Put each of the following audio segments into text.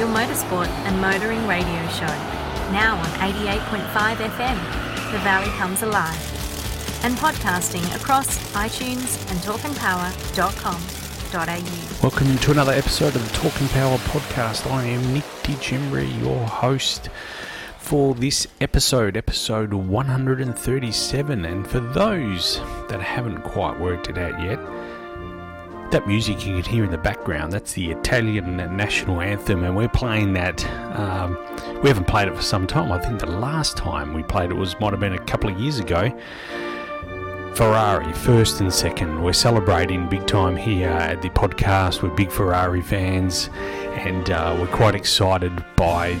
your motorsport and motoring radio show. Now on 88.5 FM, The Valley Comes Alive. And podcasting across iTunes and talkingpower.com.au. Welcome to another episode of the Talking Power podcast. I am Nick DiGembri, your host for this episode, episode 137. And for those that haven't quite worked it out yet, that music you can hear in the background, that's the Italian national anthem, and we're playing that. Um, we haven't played it for some time. I think the last time we played it was might have been a couple of years ago. Ferrari, first and second. We're celebrating big time here at the podcast. We're big Ferrari fans, and uh, we're quite excited by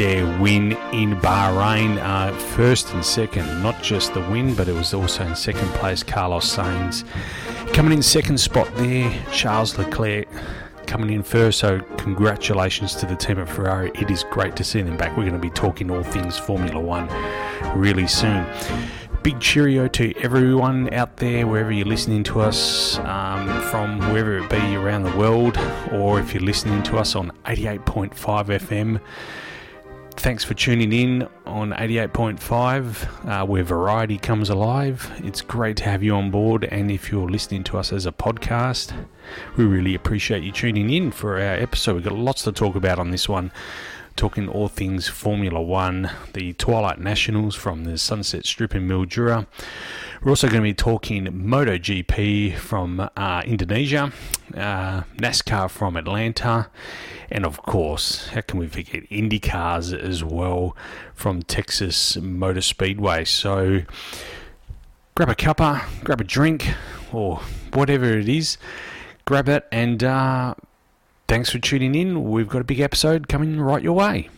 their win in Bahrain. Uh, first and second, not just the win, but it was also in second place, Carlos Sainz. Coming in second spot there, Charles Leclerc coming in first. So, congratulations to the team at Ferrari. It is great to see them back. We're going to be talking all things Formula One really soon. Big cheerio to everyone out there, wherever you're listening to us um, from, wherever it be around the world, or if you're listening to us on 88.5 FM thanks for tuning in on 88.5 uh, where variety comes alive. It's great to have you on board, and if you're listening to us as a podcast, we really appreciate you tuning in for our episode. We've got lots to talk about on this one. Talking all things Formula One, the Twilight Nationals from the Sunset Strip in Mildura. We're also going to be talking MotoGP from uh, Indonesia, uh, NASCAR from Atlanta, and of course, how can we forget IndyCars as well from Texas Motor Speedway? So grab a cuppa, grab a drink, or whatever it is, grab it, and uh, thanks for tuning in. We've got a big episode coming right your way.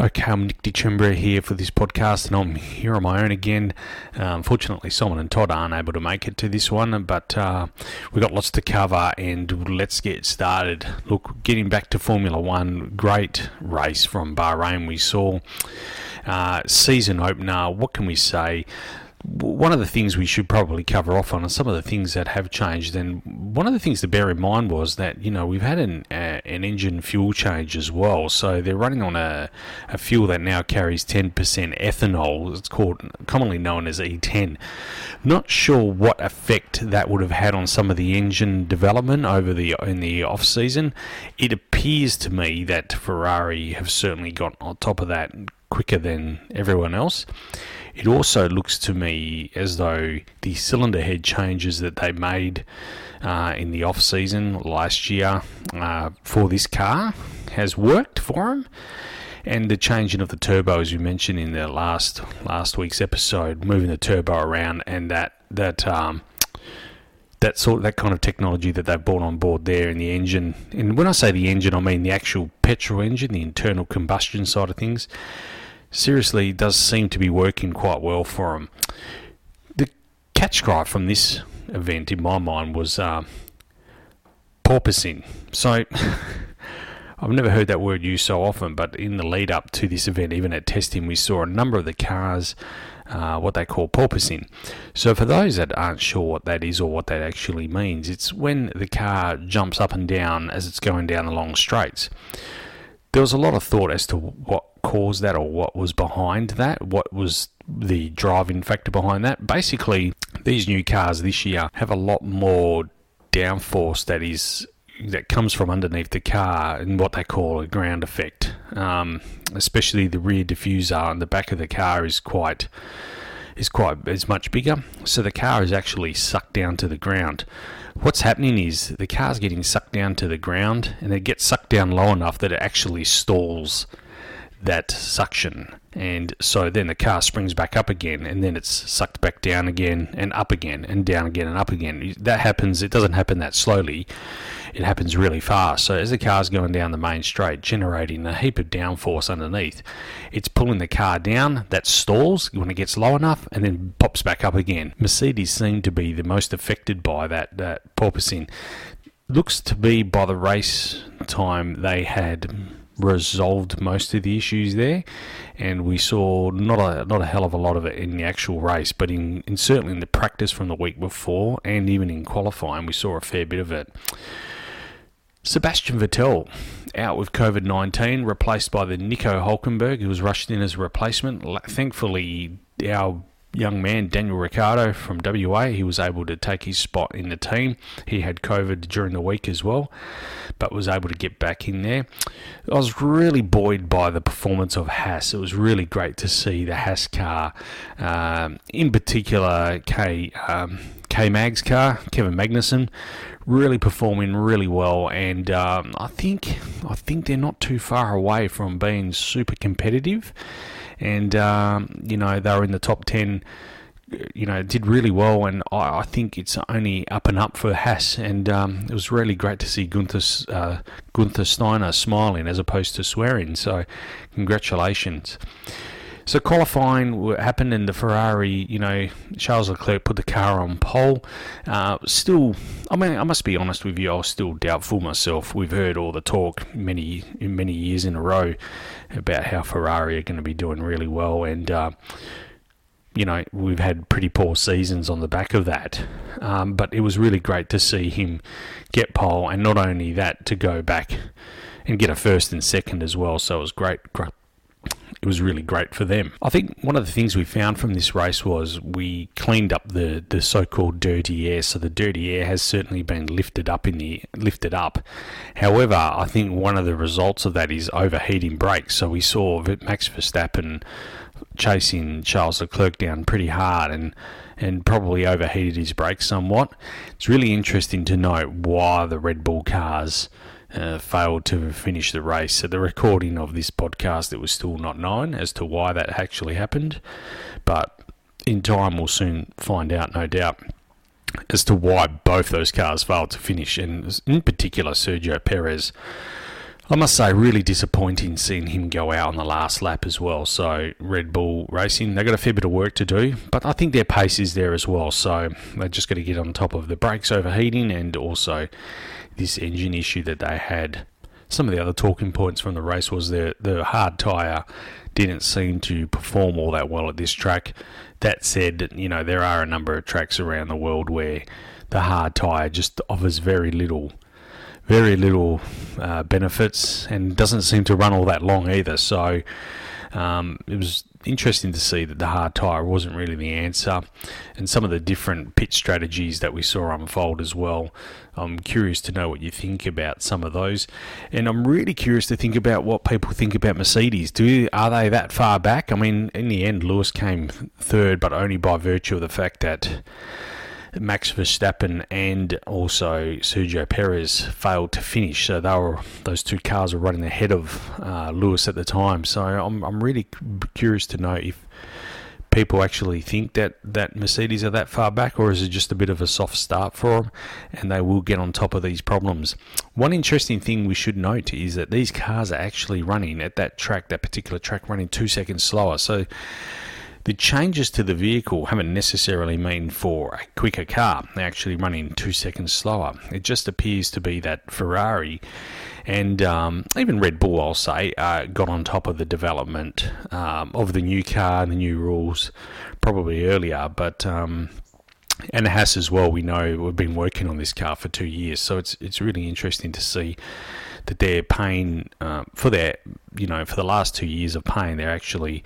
Okay, I'm Nick DiCembra here for this podcast, and I'm here on my own again. Uh, unfortunately, Simon and Todd aren't able to make it to this one, but uh, we've got lots to cover, and let's get started. Look, getting back to Formula One, great race from Bahrain we saw. Uh, season opener, what can we say? One of the things we should probably cover off on are some of the things that have changed. And one of the things to bear in mind was that you know we've had an uh, an engine fuel change as well. So they're running on a, a fuel that now carries 10% ethanol. It's called commonly known as E10. Not sure what effect that would have had on some of the engine development over the in the off season. It appears to me that Ferrari have certainly got on top of that quicker than everyone else. It also looks to me as though the cylinder head changes that they made uh, in the off season last year uh, for this car has worked for them. And the changing of the turbo, as you mentioned in the last last week's episode, moving the turbo around, and that that um, that sort that kind of technology that they've brought on board there in the engine. And when I say the engine, I mean the actual petrol engine, the internal combustion side of things seriously does seem to be working quite well for him. The catch cry from this event, in my mind, was uh, porpoising. So. I've never heard that word used so often, but in the lead up to this event, even at testing, we saw a number of the cars, uh, what they call porpoising. So, for those that aren't sure what that is or what that actually means, it's when the car jumps up and down as it's going down the long straights. There was a lot of thought as to what caused that or what was behind that, what was the driving factor behind that. Basically, these new cars this year have a lot more downforce that is that comes from underneath the car and what they call a ground effect. Um, especially the rear diffuser on the back of the car is quite is quite is much bigger, so the car is actually sucked down to the ground. What's happening is the car's getting sucked down to the ground, and it gets sucked down low enough that it actually stalls that suction. And so then the car springs back up again, and then it's sucked back down again, and up again, and down again, and up again. That happens, it doesn't happen that slowly, it happens really fast. So as the car's going down the main straight, generating a heap of downforce underneath, it's pulling the car down, that stalls when it gets low enough, and then pops back up again. Mercedes seem to be the most affected by that, that porpoising. Looks to be by the race time they had resolved most of the issues there, and we saw not a not a hell of a lot of it in the actual race, but in, in certainly in the practice from the week before, and even in qualifying, we saw a fair bit of it. Sebastian Vettel out with COVID 19, replaced by the Nico Hulkenberg, who was rushed in as a replacement. Thankfully, our young man, Daniel Ricciardo from WA, he was able to take his spot in the team. He had COVID during the week as well, but was able to get back in there. I was really buoyed by the performance of Haas. It was really great to see the Haas car, um, in particular, K. Um, K Mag's car, Kevin Magnussen, really performing really well, and um, I think I think they're not too far away from being super competitive and um, you know they were in the top ten. You know, did really well, and I, I think it's only up and up for Haas. And um, it was really great to see Gunther uh, Gunther Steiner smiling as opposed to swearing. So, congratulations. So qualifying happened in the Ferrari. You know, Charles Leclerc put the car on pole. Uh, still, I mean, I must be honest with you. I was still doubtful myself. We've heard all the talk many many years in a row about how Ferrari are going to be doing really well, and uh, you know we've had pretty poor seasons on the back of that. Um, but it was really great to see him get pole, and not only that, to go back and get a first and second as well. So it was great, great it was really great for them. I think one of the things we found from this race was we cleaned up the, the so-called dirty air. So the dirty air has certainly been lifted up in the lifted up. However, I think one of the results of that is overheating brakes. So we saw Max Verstappen chasing Charles Leclerc down pretty hard and and probably overheated his brakes somewhat. It's really interesting to note why the Red Bull cars uh, failed to finish the race. So the recording of this podcast, it was still not known as to why that actually happened, but in time we'll soon find out, no doubt, as to why both those cars failed to finish, and in particular Sergio Perez. I must say, really disappointing seeing him go out on the last lap as well. So, Red Bull Racing, they've got a fair bit of work to do, but I think their pace is there as well. So, they're just got to get on top of the brakes overheating and also this engine issue that they had. Some of the other talking points from the race was the the hard tyre didn't seem to perform all that well at this track. That said, you know there are a number of tracks around the world where the hard tyre just offers very little, very little uh, benefits and doesn't seem to run all that long either. So um, it was interesting to see that the hard tyre wasn't really the answer, and some of the different pit strategies that we saw unfold as well. I'm curious to know what you think about some of those, and I'm really curious to think about what people think about Mercedes. Do are they that far back? I mean, in the end, Lewis came third, but only by virtue of the fact that Max Verstappen and also Sergio Perez failed to finish. So they were those two cars were running ahead of uh, Lewis at the time. So I'm I'm really curious to know if people actually think that, that Mercedes are that far back, or is it just a bit of a soft start for them and they will get on top of these problems? One interesting thing we should note is that these cars are actually running at that track, that particular track, running two seconds slower. So the changes to the vehicle haven't necessarily mean for a quicker car. They're actually running two seconds slower. It just appears to be that Ferrari and um, even Red Bull, I'll say, uh, got on top of the development um, of the new car and the new rules probably earlier. But um, and Haas as well. We know we've been working on this car for two years, so it's it's really interesting to see that they're paying uh, for their, you know, for the last two years of paying, they're actually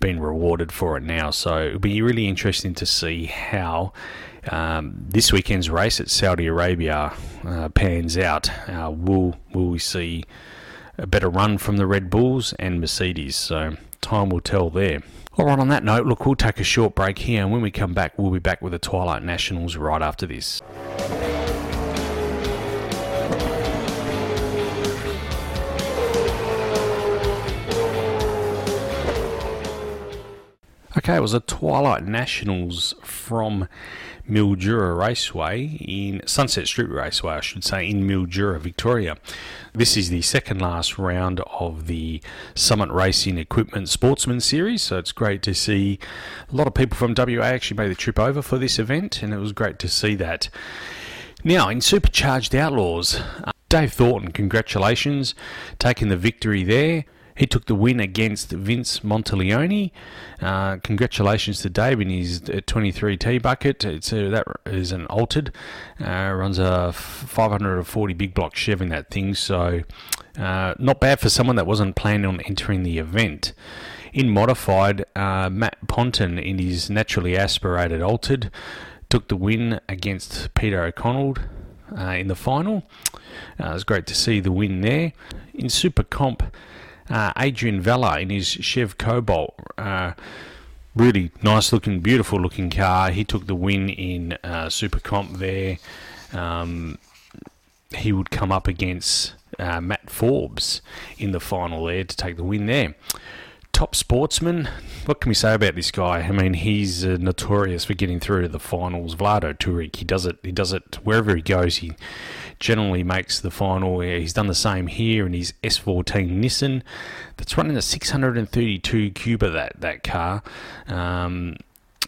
being rewarded for it now. So it'll be really interesting to see how um, this weekend's race at Saudi Arabia uh, pans out. Uh, will will we see a better run from the Red Bulls and Mercedes? So time will tell there. All right, on that note, look, we'll take a short break here, and when we come back, we'll be back with the Twilight Nationals right after this. Okay, it was a Twilight Nationals from Mildura Raceway in Sunset Strip Raceway, I should say, in Mildura, Victoria. This is the second last round of the Summit Racing Equipment Sportsman Series, so it's great to see a lot of people from WA actually made the trip over for this event, and it was great to see that. Now, in Supercharged Outlaws, uh, Dave Thornton, congratulations, taking the victory there. He took the win against Vince Monteleone. Uh, congratulations to Dave in his 23T bucket. It's a, that is an altered. Uh, runs a 540 big block Chev in that thing, so uh, not bad for someone that wasn't planning on entering the event. In modified, uh, Matt Ponton in his naturally aspirated altered took the win against Peter O'Connell uh, in the final. Uh, it was great to see the win there. In Super Comp, uh, Adrian Vella in his Chev Cobalt. Uh, really nice looking, beautiful looking car. He took the win in uh, Super Comp there. Um, he would come up against uh, Matt Forbes in the final there to take the win there top sportsman. What can we say about this guy? I mean, he's uh, notorious for getting through to the finals. Vlado Turic, he does it. He does it wherever he goes. He generally makes the final. He's done the same here in his S14 Nissan. That's running a 632 Cuba. That that car. Um,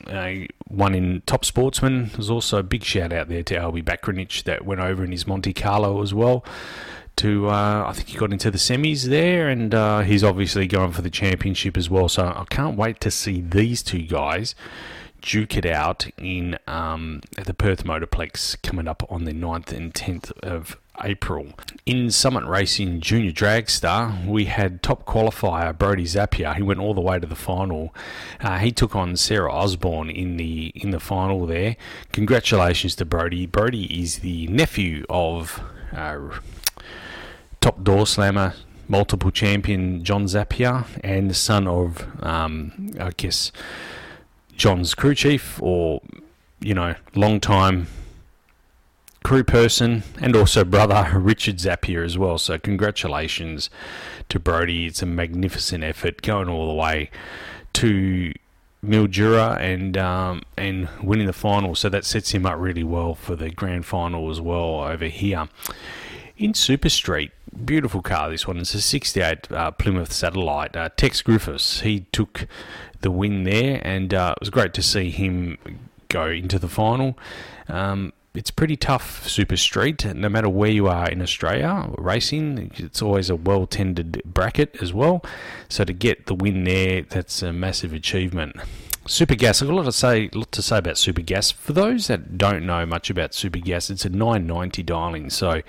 uh, one in Top Sportsman. There's also a big shout out there to Albie Bakranich that went over in his Monte Carlo as well to uh, I think he got into the semis there, and uh, he's obviously going for the championship as well. So I can't wait to see these two guys duke it out in um, the Perth Motorplex coming up on the 9th and 10th of April. In Summit Racing Junior Dragster, we had top qualifier Brody Zappia. He went all the way to the final. Uh, he took on Sarah Osborne in the in the final there. Congratulations to Brody. Brody is the nephew of. Uh, top door slammer, multiple champion John Zappia, and the son of, um, I guess, John's crew chief, or you know, long time crew person, and also brother Richard Zappia as well. So congratulations to Brody. It's a magnificent effort going all the way to Mildura and um, and winning the final. So that sets him up really well for the grand final as well over here in Super Street. Beautiful car, this one. It's a 68 uh, Plymouth Satellite. Uh, Tex Griffiths, he took the win there, and uh, it was great to see him go into the final. Um, it's pretty tough super street no matter where you are in australia racing it's always a well tended bracket as well so to get the win there that's a massive achievement Super gas. I've got a lot to say, lot to say about super gas. For those that don't know much about super gas, it's a 990 dialing. So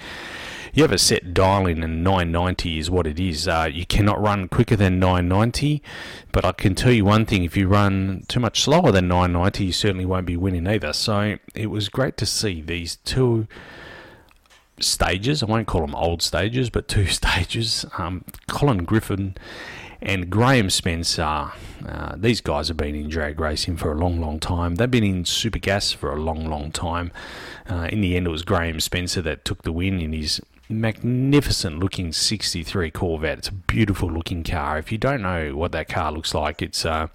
you have a set dialing and 990 is what it is. Uh, you cannot run quicker than 990, but I can tell you one thing: if you run too much slower than 990, you certainly won't be winning either. So it was great to see these two stages. I won't call them old stages, but two stages. Um, Colin Griffin and Graham Spencer. Uh, these guys have been in drag racing for a long, long time. They've been in super gas for a long, long time. Uh, in the end, it was Graham Spencer that took the win in his magnificent looking 63 Corvette. It's a beautiful looking car. If you don't know what that car looks like, it's uh,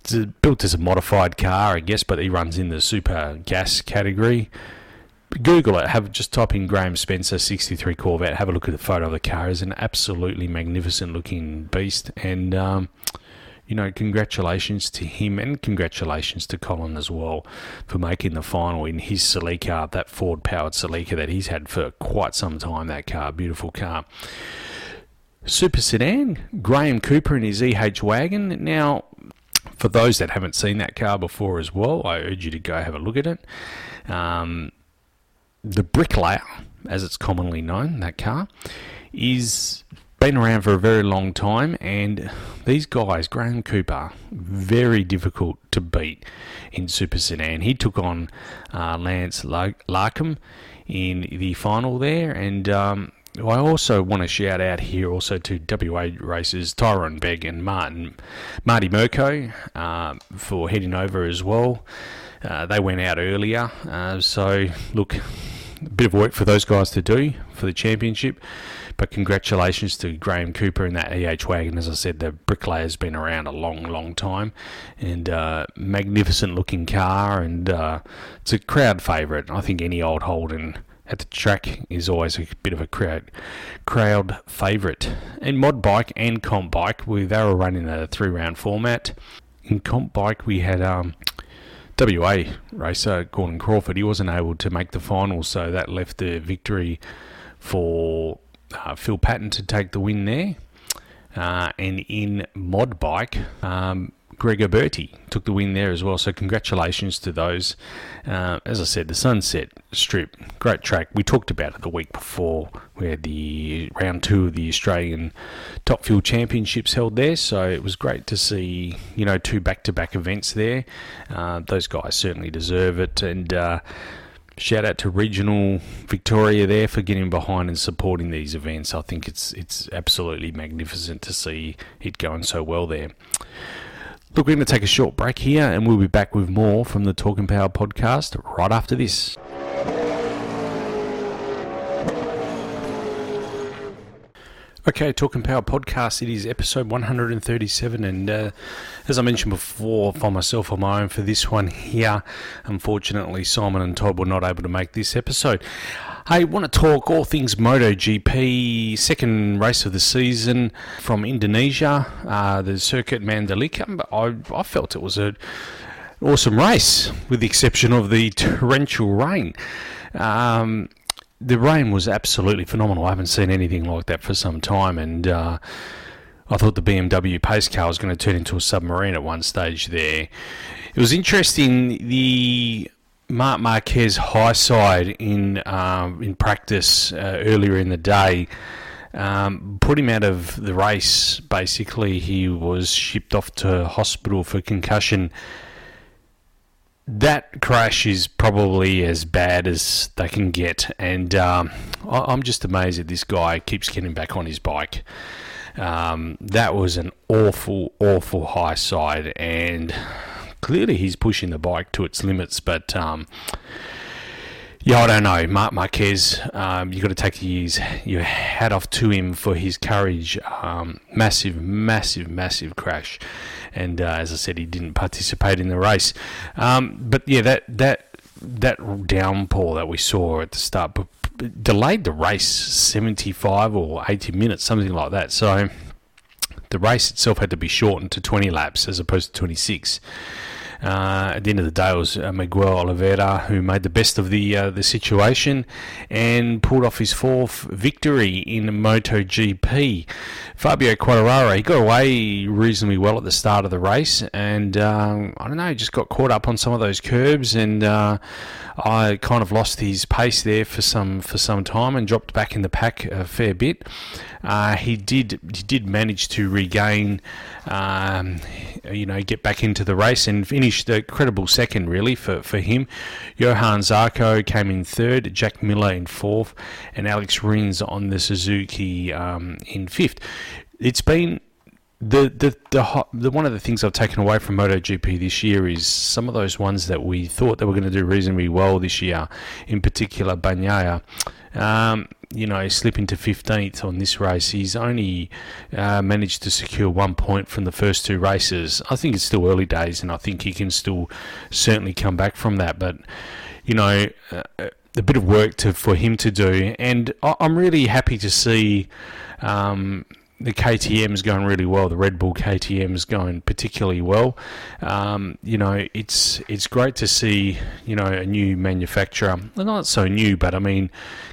it's built as a modified car, I guess, but he runs in the super gas category. Google it. Have just type in Graham Spencer 63 Corvette. Have a look at the photo of the car. It's an absolutely magnificent looking beast, and um, you know, congratulations to him and congratulations to Colin as well for making the final in his Celica, that Ford powered Celica that he's had for quite some time. That car, beautiful car. Super sedan, Graham Cooper in his EH wagon. Now, for those that haven't seen that car before as well, I urge you to go have a look at it. Um, the bricklayer, as it's commonly known, that car, is been around for a very long time, and these guys, Graham Cooper, very difficult to beat in Super Sedan. He took on uh, Lance Larkham in the final there, and um, I also want to shout out here also to WA races Tyrone Begg and Martin Marty Mirko uh, for heading over as well. Uh, they went out earlier, uh, so look, a bit of work for those guys to do for the championship. But congratulations to Graham Cooper in that EH wagon. As I said, the bricklayer's been around a long, long time, and uh, magnificent looking car, and uh, it's a crowd favourite. I think any old Holden at the track is always a bit of a crowd crowd favourite. And mod bike and comp bike, we they were running a three round format. In comp bike, we had um, WA racer Gordon Crawford. He wasn't able to make the final, so that left the victory for uh, Phil Patton to take the win there. Uh, and in mod bike, um, Gregor Berti took the win there as well. So congratulations to those. Uh, as I said, the Sunset Strip, great track. We talked about it the week before. We had the round two of the Australian Top Fuel Championships held there. So it was great to see, you know, two back-to-back events there. Uh, those guys certainly deserve it. And uh, shout out to regional Victoria there for getting behind and supporting these events. I think it's it's absolutely magnificent to see it going so well there. Look, we're going to take a short break here and we'll be back with more from the Talking Power podcast right after this. Okay, Talking Power podcast. It is episode 137, and uh, as I mentioned before, for myself on my own for this one here, unfortunately, Simon and Todd were not able to make this episode. I want to talk all things MotoGP, second race of the season from Indonesia, uh, the Circuit Mandalika. I, I felt it was an awesome race, with the exception of the torrential rain. Um, the rain was absolutely phenomenal. I haven't seen anything like that for some time, and uh, I thought the BMW pace car was going to turn into a submarine at one stage there. It was interesting. The Marc Marquez high side in um, in practice uh, earlier in the day um, put him out of the race. Basically, he was shipped off to hospital for concussion. That crash is probably as bad as they can get, and um, I'm just amazed that this guy keeps getting back on his bike. Um, that was an awful, awful high side, and clearly he's pushing the bike to its limits, but. Um, yeah, I don't know. Mark Marquez, um, you've got to take his, your hat off to him for his courage. Um, massive, massive, massive crash. And uh, as I said, he didn't participate in the race. Um, but yeah, that, that, that downpour that we saw at the start delayed the race 75 or 80 minutes, something like that. So the race itself had to be shortened to 20 laps as opposed to 26. Uh, at the end of the day, it was uh, Miguel Oliveira who made the best of the uh, the situation and pulled off his fourth victory in MotoGP. Fabio Quartararo he got away reasonably well at the start of the race, and um, I don't know, just got caught up on some of those curbs, and I kind of lost his pace there for some for some time and dropped back in the pack a fair bit. Uh, he did he did manage to regain, um, you know, get back into the race and finished a credible second really for, for him. Johann Zarco came in third, Jack Miller in fourth, and Alex Rins on the Suzuki um, in fifth. It's been the, the the the one of the things I've taken away from MotoGP this year is some of those ones that we thought they were going to do reasonably well this year. In particular, Bagnaia. Um, you know, slipping to 15th on this race. He's only uh, managed to secure one point from the first two races. I think it's still early days, and I think he can still certainly come back from that. But, you know, uh, a bit of work to for him to do, and I'm really happy to see. Um, the KTM is going really well. The Red Bull KTM is going particularly well. Um, you know, it's it's great to see you know a new manufacturer, well, not so new, but I mean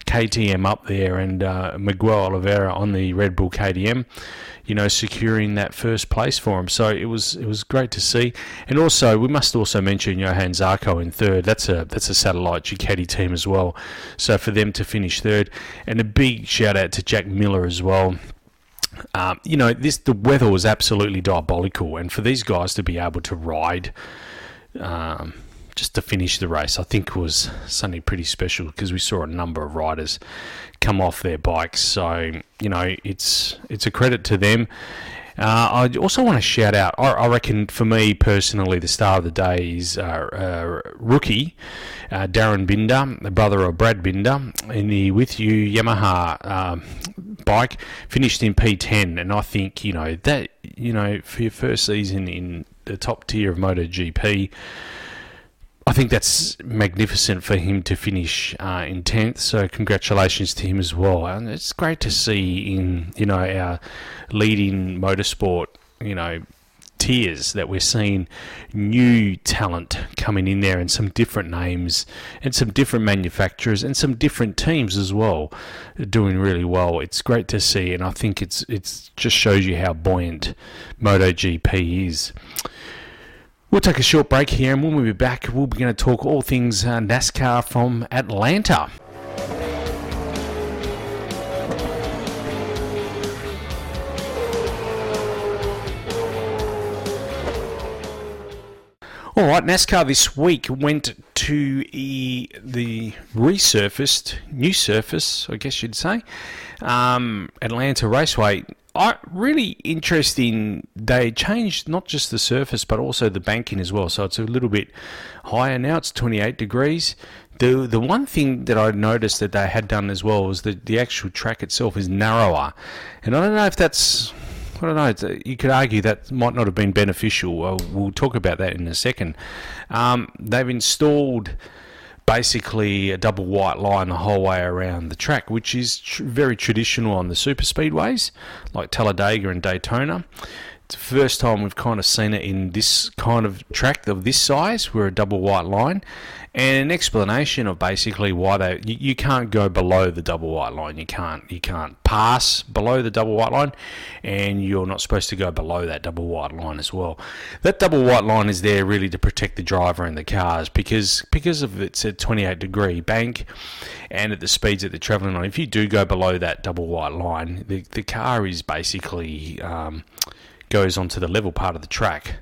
KTM up there and uh, Miguel Oliveira on the Red Bull KTM. You know, securing that first place for him. So it was it was great to see. And also, we must also mention Johann Zarco in third. That's a that's a satellite Ducati team as well. So for them to finish third, and a big shout out to Jack Miller as well um, you know, this the weather was absolutely diabolical, and for these guys to be able to ride um, just to finish the race, I think was something pretty special because we saw a number of riders come off their bikes. So you know, it's it's a credit to them. Uh, I also want to shout out. I, I, reckon for me personally, the star of the day is uh, uh, rookie uh, Darryn Binder, the brother of Brad Binder, in the WithU Yamaha um, bike. Finished in P10, and I think you know that you know for your first season in the top tier of MotoGP. I think that's magnificent for him to finish uh, in tenth. So congratulations to him as well. And it's great to see in you know our leading motorsport, you know, tiers that we're seeing new talent coming in there and some different names and some different manufacturers and some different teams as well doing really well. It's great to see, and I think it's it's just shows you how buoyant MotoGP is. We'll take a short break here, and when we be back, we'll be going to talk all things uh, NASCAR from Atlanta. All right, NASCAR this week went to e- the resurfaced, new surface, I guess you'd say, um, Atlanta Raceway. I, really interesting. They changed not just the surface but also the banking as well. So it's a little bit higher now. It's 28 degrees. The the one thing that I noticed that they had done as well was that the actual track itself is narrower, and I don't know if that's I don't know. You could argue that might not have been beneficial. Well, we'll talk about that in a second. Um, they've installed basically a double white line the whole way around the track, which is tr- very traditional on the super speedways like Talladega and Daytona. It's the first time we've kind of seen it in this kind of track of this size, where a double white line, and an explanation of basically why they you, you, can't go below the double white line. You can't you can't pass below the double white line, and you're not supposed to go below that double white line as well. That double white line is there really to protect the driver and the cars because because of it's a 28 degree bank, and at the speeds that they're traveling on. If you do go below that double white line, the the car is basically um, goes onto the level part of the track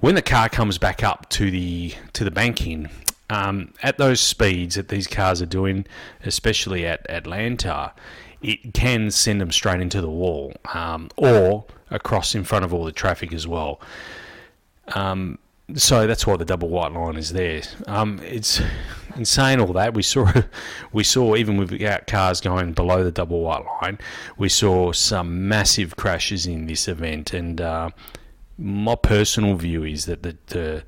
when the car comes back up to the to the banking, um, at those speeds that these cars are doing, especially at Atlanta, it can send them straight into the wall um, or across in front of all the traffic as well. Um, so that's why the double white line is there. Um, it's insane. All that we saw, we saw even without cars going below the double white line, we saw some massive crashes in this event. And uh, my personal view is that the, the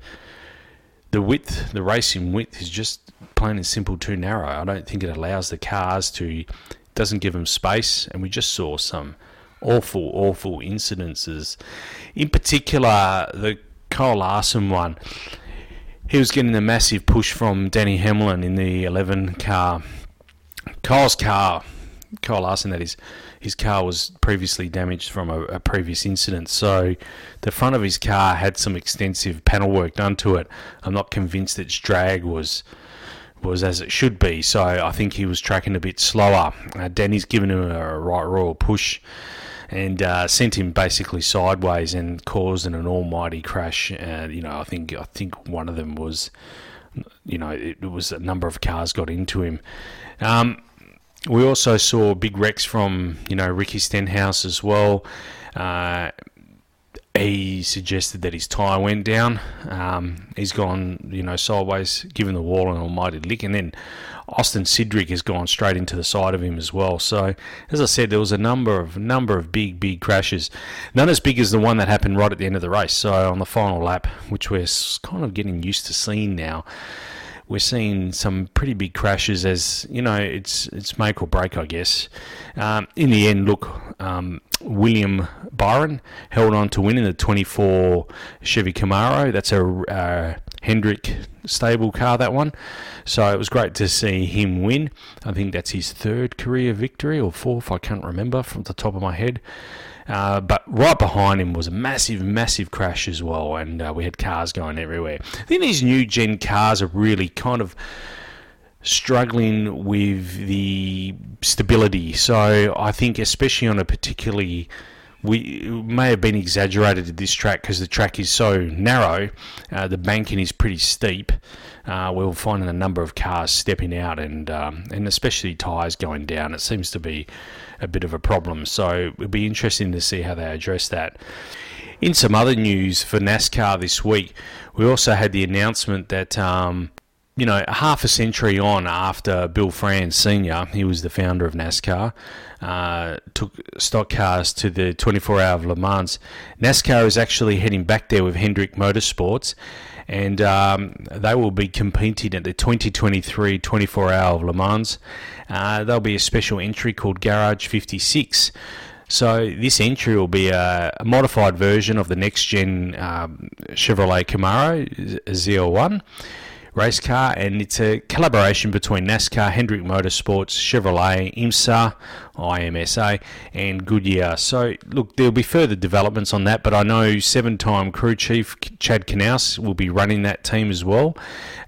the width, the racing width, is just plain and simple too narrow. I don't think it allows the cars to, doesn't give them space, and we just saw some awful, awful incidences. In particular, the Kyle Larson one. He was getting a massive push from Danny Hamlin in the 11 car. Kyle's car, Kyle Larson, that is, his car was previously damaged from a, a, previous incident, so the front of his car had some extensive panel work done to it. I'm not convinced its drag was was as it should be, so I think he was tracking a bit slower. Uh, Danny's given him a right royal push and uh, sent him basically sideways and caused an, an almighty crash. And you know, I think I think one of them was, you know, it, it was a number of cars got into him. Um, we also saw big wrecks from you know Ricky Stenhouse as well. Uh, he suggested that his tyre went down. Um, he's gone, you know, sideways, given the wall an almighty lick, and then Austin Cindric has gone straight into the side of him as well. So, as I said, there was a number of number of big, big crashes. None as big as the one that happened right at the end of the race. So, on the final lap, which we're kind of getting used to seeing now we're seeing some pretty big crashes as you know it's it's make or break I guess. Um, in the end look um, William Byron held on to win in the 24 Chevy Camaro. That's a uh, Hendrick stable car that one. So it was great to see him win. I think that's his third career victory or fourth I can't remember from the top of my head uh, but right behind him was a massive, massive crash as well, and uh, we had cars going everywhere. I think these new gen cars are really kind of struggling with the stability. So I think, especially on a particularly we may have been exaggerated at this track because the track is so narrow. Uh, the banking is pretty steep. Uh, we'll find a number of cars stepping out and um, and especially tyres going down. It seems to be a bit of a problem. So it'll be interesting to see how they address that. In some other news for NASCAR this week, we also had the announcement that um, you know, half a century on after Bill France Sr., he was the founder of NASCAR, uh, took stock cars to the 24 Hour of Le Mans. NASCAR is actually heading back there with Hendrick Motorsports, and um, they will be competing at the 2023 24 Hour of Le Mans. Uh, there'll be a special entry called Garage 56. So this entry will be a, a modified version of the next gen um, Chevrolet Camaro ZL1 race car, and it's a collaboration between NASCAR, Hendrick Motorsports, Chevrolet, IMSA, IMSA, and Goodyear. So, look, there'll be further developments on that, but I know seven time crew chief Chad Knaus will be running that team as well.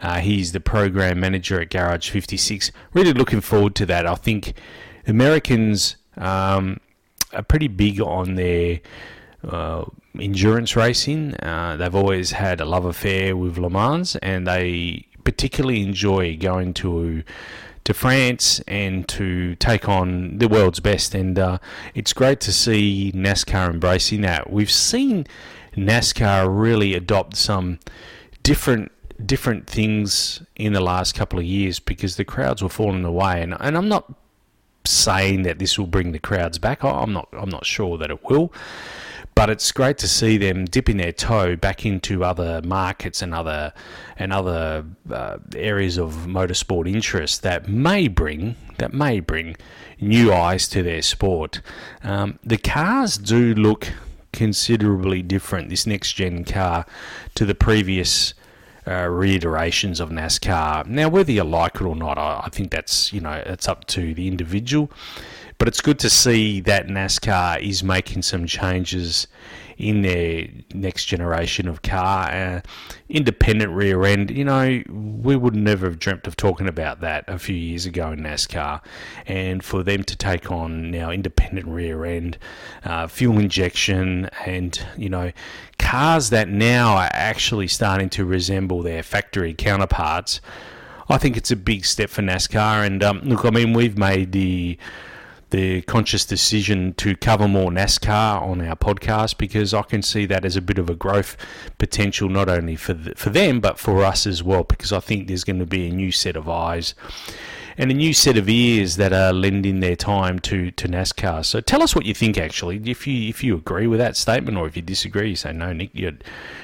Uh, he's the program manager at Garage 56. Really looking forward to that. I think Americans um, are pretty big on their. Uh, endurance racing. Uh, they've always had a love affair with Le Mans, and they particularly enjoy going to to France and to take on the world's best. And uh, it's great to see NASCAR embracing that. We've seen NASCAR really adopt some different different things in the last couple of years because the crowds were falling away. And, and I'm not saying that this will bring the crowds back. I'm not. I'm not sure that it will. But it's great to see them dipping their toe back into other markets and other and other uh, areas of motorsport interest that may bring that may bring new eyes to their sport. Um, the cars do look considerably different. This next gen car to the previous. Uh, reiterations of NASCAR. Now, whether you like it or not, I, I think that's you know it's up to the individual. But it's good to see that NASCAR is making some changes in their next generation of car. Uh, independent rear end, you know, we would never have dreamt of talking about that a few years ago in NASCAR. And for them to take on now independent rear end, uh, fuel injection, and, you know, cars that now are actually starting to resemble their factory counterparts. I think it's a big step for NASCAR. And um, look, I mean, we've made the the conscious decision to cover more NASCAR on our podcast because I can see that as a bit of a growth potential, not only for the, for them but for us as well. Because I think there's going to be a new set of eyes and a new set of ears that are lending their time to, to NASCAR. So tell us what you think. Actually, if you if you agree with that statement or if you disagree, you say no, Nick, you're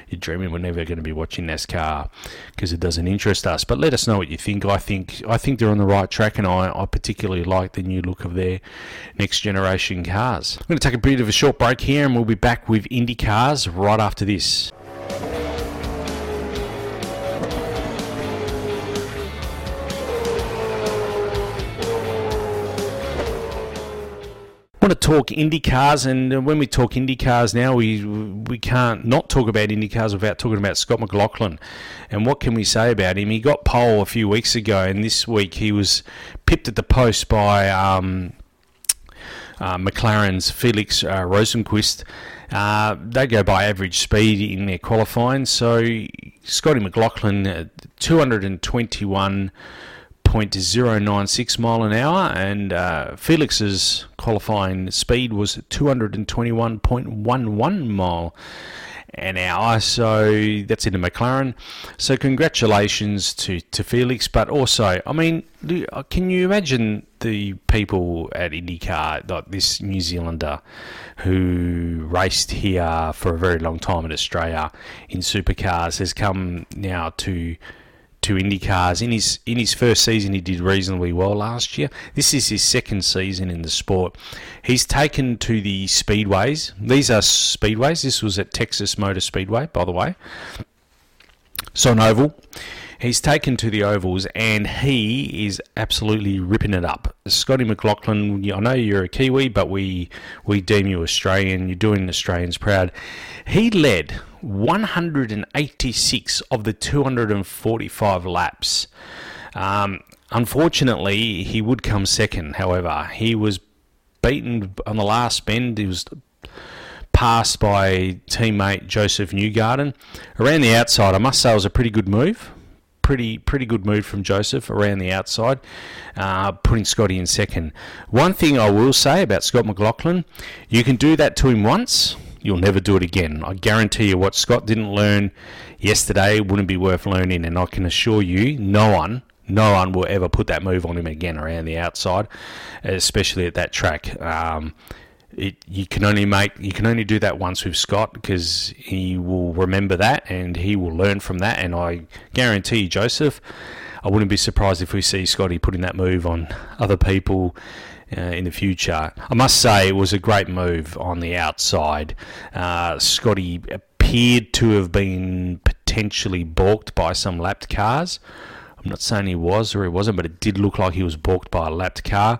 you're dreaming. We're never going to be watching NASCAR because it doesn't interest us. But let us know what you think. I think I think they're on the right track, and I, I particularly like the new look of their next generation cars. I'm going to take a bit of a short break here, and we'll be back with Indy cars right after this. Want to talk Indy cars, and when we talk Indy cars now, we we can't not talk about Indy cars without talking about Scott McLaughlin. And what can we say about him? He got pole a few weeks ago, and this week he was pipped at the post by um, uh, McLaren's Felix uh, Rosenqvist. Uh, they go by average speed in their qualifying. So Scotty McLaughlin, uh, 221. 0.096 mile an hour, and uh, Felix's qualifying speed was 221.11 mile an hour. So that's in the McLaren. So congratulations to, to Felix, but also, I mean, can you imagine the people at IndyCar, like this New Zealander who raced here for a very long time in Australia in supercars, has come now to to IndyCars. In his in his first season, he did reasonably well last year. This is his second season in the sport. He's taken to the speedways. These are speedways. This was at Texas Motor Speedway, by the way. So an oval. He's taken to the ovals and he is absolutely ripping it up. Scotty McLaughlin, I know you're a Kiwi, but we we deem you Australian. You're doing Australians proud. He led 186 of the 245 laps. Um, unfortunately, he would come second. However, he was beaten on the last bend. He was passed by teammate Josef Newgarden. Around the outside, I must say, it was a pretty good move pretty pretty good move from Josef around the outside, uh, putting Scotty in second. One thing I will say about Scott McLaughlin, you can do that to him once, you'll never do it again. I guarantee you, what Scott didn't learn yesterday wouldn't be worth learning, and I can assure you, no one. No one will ever put that move on him again around the outside, especially at that track. Um, it, you can only make you can only do that once with Scott because he will remember that and he will learn from that. And I guarantee Josef, I wouldn't be surprised if we see Scotty putting that move on other people uh, in the future. I must say it was a great move on the outside. Uh, Scotty appeared to have been potentially balked by some lapped cars. I'm not saying he was or he wasn't, but it did look like he was balked by a lapped car.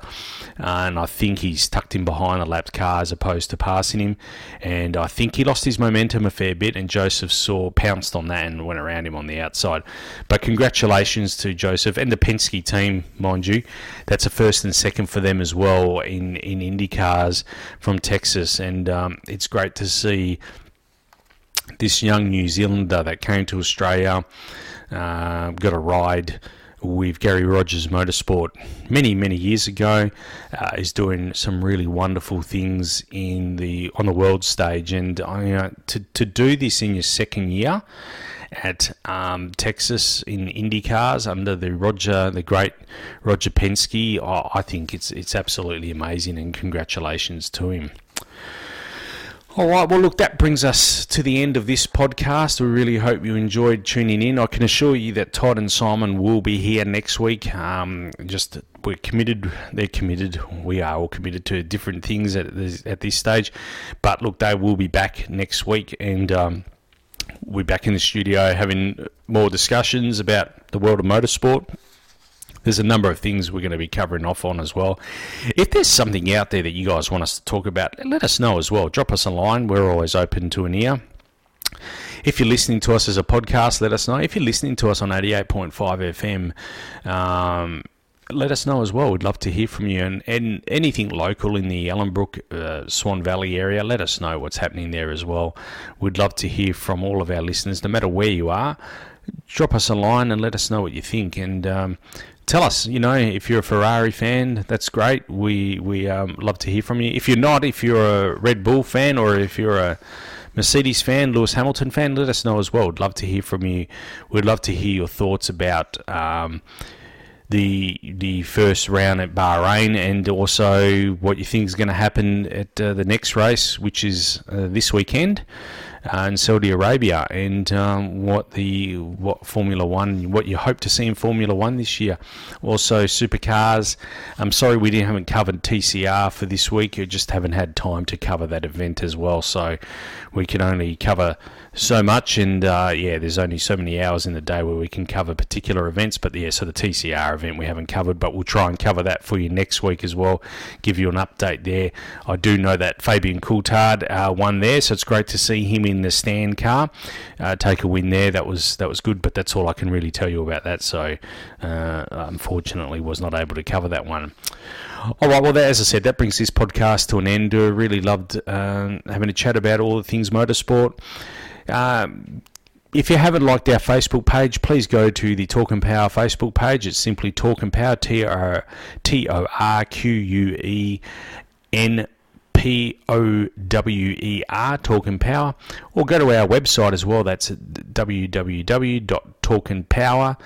And I think he's tucked in behind a lapped car as opposed to passing him. And I think he lost his momentum a fair bit, and Josef saw pounced on that and went around him on the outside. But congratulations to Josef and the Penske team, mind you. That's a first and second for them as well in, in Indy cars from Texas. And um, it's great to see this young New Zealander that came to Australia uh, got a ride with Garry Rogers Motorsport many many years ago. Uh, is doing some really wonderful things in the on the world stage, and uh, to to do this in your second year at um, Texas in IndyCars under the Roger, the great Roger Penske, oh, I think it's it's absolutely amazing, and congratulations to him. All right, well, look, that brings us to the end of this podcast. We really hope you enjoyed tuning in. I can assure you that Todd and Simon will be here next week. Um, just we're committed, they're committed, we are all committed to different things at this, at this stage. But look, they will be back next week and. Um, we're back in the studio having more discussions about the world of motorsport there's a number of things we're going to be covering off on as well. If there's something out there that you guys want us to talk about, let us know as well. Drop us a line. We're always open to an ear. If you're listening to us as a podcast, let us know. If you're listening to us on 88.5 FM, um, let us know as well. We'd love to hear from you. And, and anything local in the Ellenbrook, uh, Swan Valley area, let us know what's happening there as well. We'd love to hear from all of our listeners, no matter where you are. Drop us a line and let us know what you think. And um, tell us. You know, if you're a Ferrari fan, that's great. We we um, love to hear from you. If you're not, if you're a Red Bull fan or if you're a Mercedes fan, Lewis Hamilton fan, let us know as well. We'd love to hear from you. We'd love to hear your thoughts about. Um, the the first round at Bahrain, and also what you think is going to happen at uh, the next race, which is uh, this weekend in Saudi Arabia, and um, what the what Formula One, what you hope to see in Formula One this year. Also, supercars. I'm sorry we didn't haven't covered TCR for this week. We just haven't had time to cover that event as well. So we can only cover so much, and uh, yeah, there's only so many hours in the day where we can cover particular events. But yeah, so the TCR event we haven't covered, but we'll try and cover that for you next week as well. Give you an update there. I do know that Fabian Coulthard uh, won there, so it's great to see him in the stand car uh, take a win there. That was that was good, but that's all I can really tell you about that. So uh, unfortunately, was not able to cover that one. All right, well, as I said, that brings this podcast to an end. I really loved uh, having a chat about all the things motorsport. Um, if you haven't liked our Facebook page, please go to the Torque N Power Facebook page. It's simply Torque N Power, T O R Q U E N P O W E R, Torque N Power. Or go to our website as well. That's www.torquenpower.com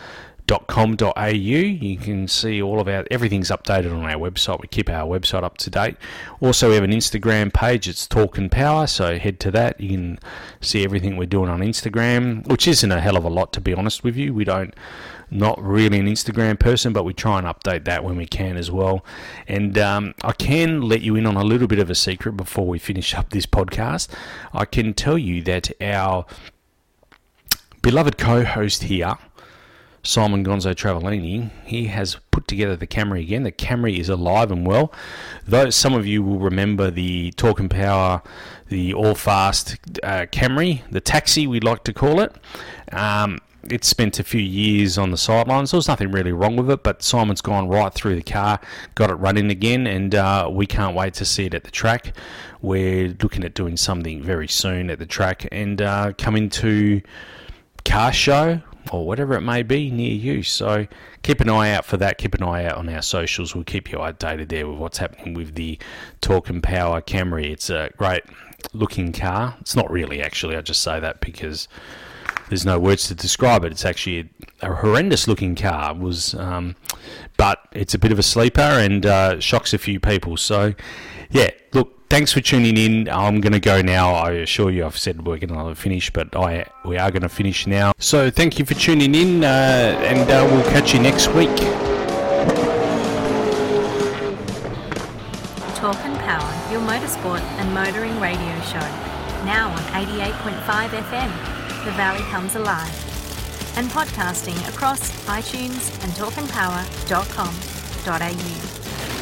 au. You can see all of our everything's updated on our website. We keep our website up to date. Also, we have an Instagram page. It's Torque N Power. So head to that. You can see everything we're doing on Instagram, which isn't a hell of a lot to be honest with you. We don't not really an Instagram person, but we try and update that when we can as well. And um, I can let you in on a little bit of a secret before we finish up this podcast. I can tell you that our beloved co-host here Simon Gonzo Travellini, he has put together the Camry again. The Camry is alive and well. Though some of you will remember the Torque N Power, the All Fast uh, Camry, the taxi we like to call it. Um, it spent a few years on the sidelines. There was nothing really wrong with it, but Simon's gone right through the car, got it running again, and uh, we can't wait to see it at the track. We're looking at doing something very soon at the track and uh, coming to car show or whatever it may be near you. So keep an eye out for that. Keep an eye out on our socials. We'll keep you updated there with what's happening with the Torque N Power Camry. It's a great looking car. It's not really, actually. I just say that because there's no words to describe it. It's actually a, a horrendous looking car. It was, um, but it's a bit of a sleeper and uh, shocks a few people. So, yeah, look, thanks for tuning in. I'm going to go now. I assure you, I've said we're going to finish, but I we are going to finish now. So thank you for tuning in, uh, and uh, we'll catch you next week. Torque N Power, your motorsport and motoring radio show, now on 88.5 FM, The Valley Comes Alive, and podcasting across iTunes and torquenpower.com.au.